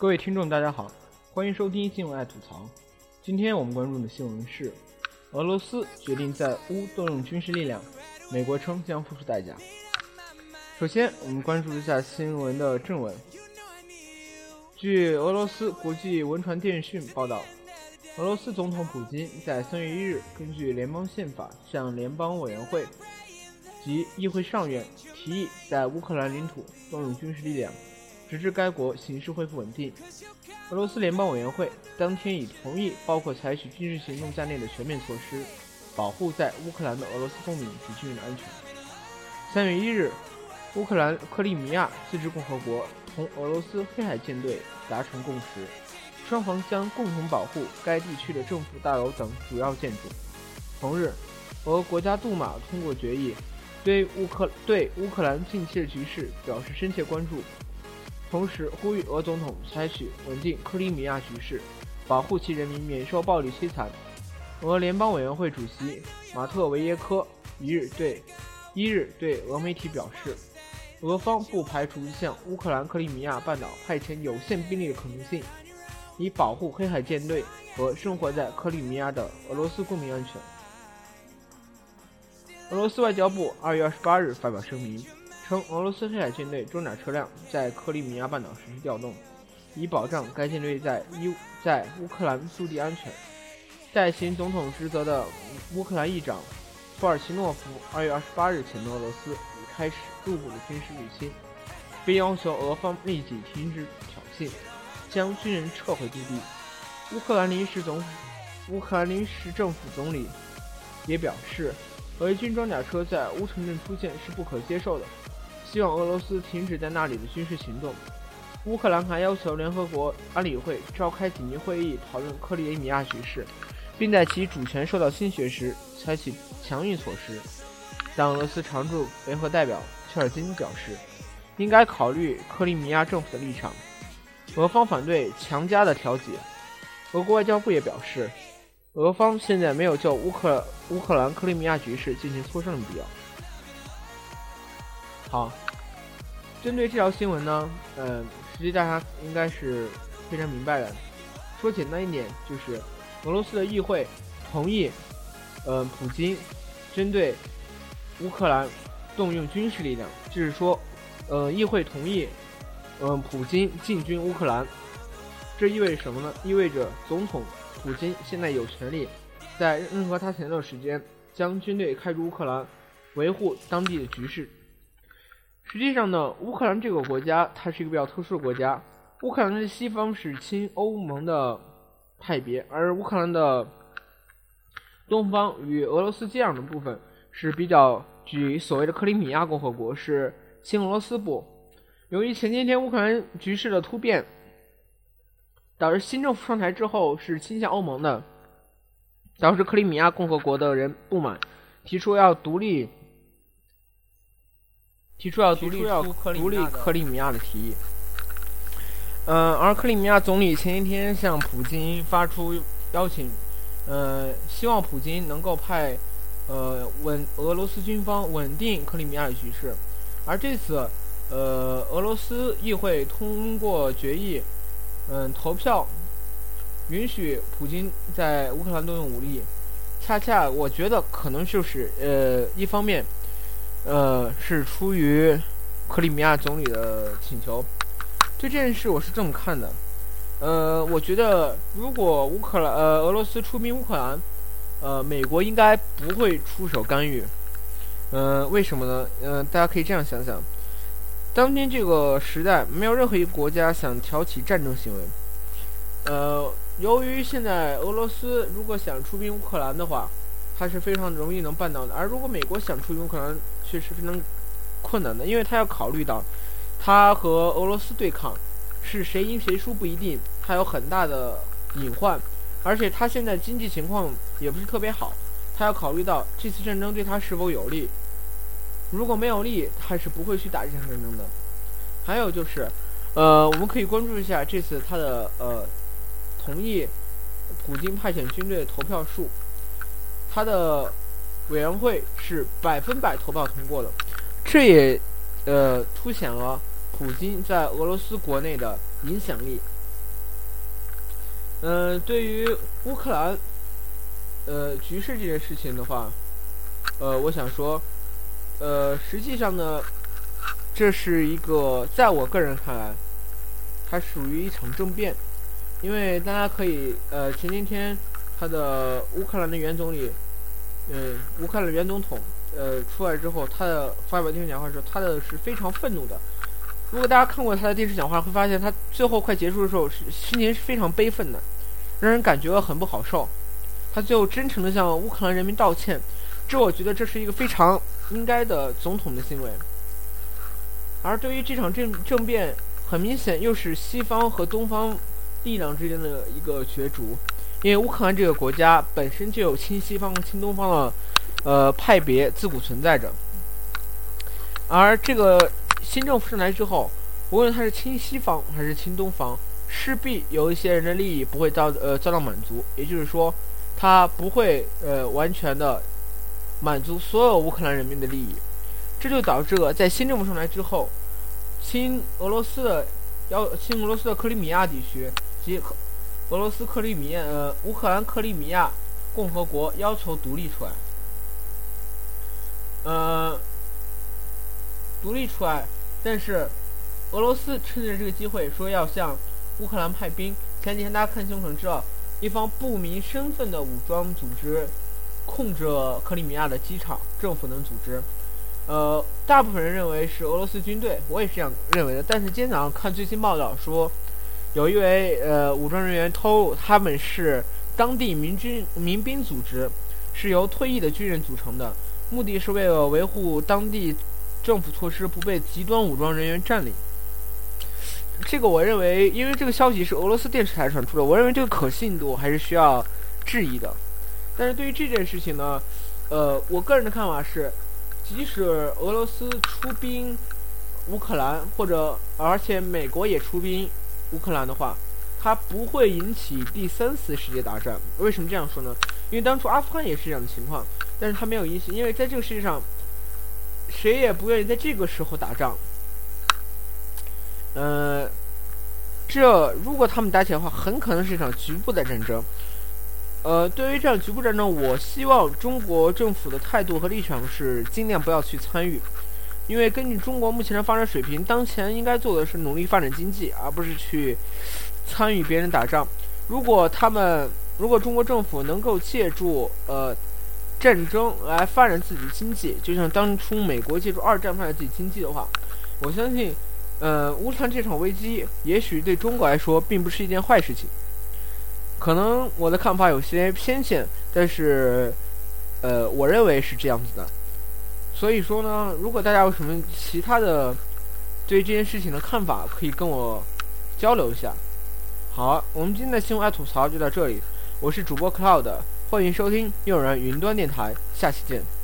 各位听众，大家好，欢迎收听新闻爱吐槽。今天我们关注的新闻是：俄罗斯决定在乌动用军事力量，美国称将付出代价。首先，我们关注一下新闻的正文。据俄罗斯国际文传电讯报道，俄罗斯总统普京在三月一日根据联邦宪法向联邦委员会及议会上院提议，在乌克兰领土动用军事力量。直至该国形势恢复稳定，俄罗斯联邦委员会当天已同意包括采取军事行动在内的全面措施，保护在乌克兰的俄罗斯公民及军人的安全。三月一日，乌克兰克里米亚自治共和国同俄罗斯黑海舰队达成共识，双方将共同保护该地区的政府大楼等主要建筑。同日，俄国家杜马通过决议，对乌克对乌克兰近期的局势表示深切关注。同时呼吁俄总统采取稳定克里米亚局势，保护其人民免受暴力摧残。俄联邦委员会主席马特维耶科一日对一日对俄媒体表示，俄方不排除向乌克兰克里米亚半岛派遣有限兵力的可能性，以保护黑海舰队和生活在克里米亚的俄罗斯公民安全。俄罗斯外交部二月二十八日发表声明。称俄罗斯黑海舰队装甲车辆在克里米亚半岛实施调动，以保障该舰队在伊在乌克兰驻地安全。代行总统职责的乌克兰议长图尔奇诺夫二月二十八日谴责俄罗斯已开始入伍的军事入侵，并要求俄方立即停止挑衅，将军人撤回驻地。乌克兰临时总乌克兰临时政府总理也表示，俄军装甲车在乌城镇出现是不可接受的。希望俄罗斯停止在那里的军事行动。乌克兰还要求联合国安理会召开紧急会议，讨论克里米亚局势，并在其主权受到侵袭时采取强硬措施。但俄罗斯常驻联合代表切尔金表示，应该考虑克里米亚政府的立场。俄方反对强加的调解。俄国外交部也表示，俄方现在没有就乌克乌克兰克里米亚局势进行磋商的必要。好，针对这条新闻呢，嗯，实际大家应该是非常明白的。说简单一点，就是俄罗斯的议会同意，嗯，普京针对乌克兰动用军事力量，就是说，呃，议会同意，嗯，普京进军乌克兰。这意味着什么呢？意味着总统普京现在有权利在任何他想要的时间将军队开入乌克兰，维护当地的局势。实际上呢，乌克兰这个国家它是一个比较特殊的国家。乌克兰的西方是亲欧盟的派别，而乌克兰的东方与俄罗斯接壤的部分是比较举所谓的克里米亚共和国是亲俄罗斯部。由于前些天乌克兰局势的突变，导致新政府上台之后是倾向欧盟的，导致克里米亚共和国的人不满，提出要独立。提出要独立要独立克里米亚的提议，嗯，而克里米亚总理前一天向普京发出邀请，呃，希望普京能够派呃稳俄罗斯军方稳定克里米亚的局势，而这次呃俄罗斯议会通过决议，嗯，投票允许普京在乌克兰动用武力，恰恰我觉得可能就是呃一方面。呃，是出于克里米亚总理的请求。对这件事，我是这么看的。呃，我觉得如果乌克兰呃俄罗斯出兵乌克兰，呃，美国应该不会出手干预。呃，为什么呢？嗯，大家可以这样想想：当今这个时代，没有任何一个国家想挑起战争行为。呃，由于现在俄罗斯如果想出兵乌克兰的话，它是非常容易能办到的，而如果美国想出兵，可能确实非常困难的，因为他要考虑到，他和俄罗斯对抗，是谁赢谁输不一定，他有很大的隐患，而且他现在经济情况也不是特别好，他要考虑到这次战争对他是否有利，如果没有利，他是不会去打这场战争的。还有就是，呃，我们可以关注一下这次他的呃同意普京派遣军队的投票数。他的委员会是百分百投票通过的，这也呃凸显了普京在俄罗斯国内的影响力。嗯，对于乌克兰，呃，局势这件事情的话，呃，我想说，呃，实际上呢，这是一个在我个人看来，它属于一场政变，因为大家可以，呃，前几天他的乌克兰的原总理，嗯，乌克兰原总统，呃，出来之后，他的发表电视讲话时，他的是非常愤怒的。如果大家看过他的电视讲话，会发现他最后快结束的时候是心情是非常悲愤的，让人感觉很不好受。他最后真诚的向乌克兰人民道歉，这我觉得这是一个非常应该的总统的行为。而对于这场政政变，很明显又是西方和东方力量之间的一个角逐，因为乌克兰这个国家本身就有亲西方、亲东方的呃派别自古存在着，而这个。新政府上来之后，无论他是亲西方还是亲东方，势必有一些人的利益不会遭呃遭到满足。也就是说，他不会呃完全的满足所有乌克兰人民的利益。这就导致了在新政府上来之后，亲俄罗斯的要亲俄罗斯的克里米亚地区及俄罗斯克里米亚呃乌克兰克里米亚共和国要求独立出来。呃。独立出来，但是俄罗斯趁着这个机会说要向乌克兰派兵。前几天大家看新闻可能知道，一方不明身份的武装组织控制了克里米亚的机场，政府能组织。呃，大部分人认为是俄罗斯军队，我也是这样认为的。但是今天早上看最新报道说，有一位呃武装人员透露，他们是当地民军民兵组织，是由退役的军人组成的，目的是为了维护当地。政府措施不被极端武装人员占领，这个我认为，因为这个消息是俄罗斯电视台传出的，我认为这个可信度还是需要质疑的。但是对于这件事情呢，呃，我个人的看法是，即使俄罗斯出兵乌克兰，或者而且美国也出兵乌克兰的话，它不会引起第三次世界大战。为什么这样说呢？因为当初阿富汗也是这样的情况，但是它没有引起，因为在这个世界上。谁也不愿意在这个时候打仗。呃，这如果他们打起来的话，很可能是一场局部的战争。呃，对于这样局部战争，我希望中国政府的态度和立场是尽量不要去参与，因为根据中国目前的发展水平，当前应该做的是努力发展经济，而不是去参与别人打仗。如果他们，如果中国政府能够借助呃。战争来发展自己的经济，就像当初美国借助二战发展自己经济的话，我相信，呃，乌克兰这场危机也许对中国来说并不是一件坏事情。可能我的看法有些偏见，但是，呃，我认为是这样子的。所以说呢，如果大家有什么其他的对这件事情的看法，可以跟我交流一下。好，我们今天的新闻爱吐槽就到这里，我是主播 Cloud。欢迎收听幼儿园云端电台，下期见。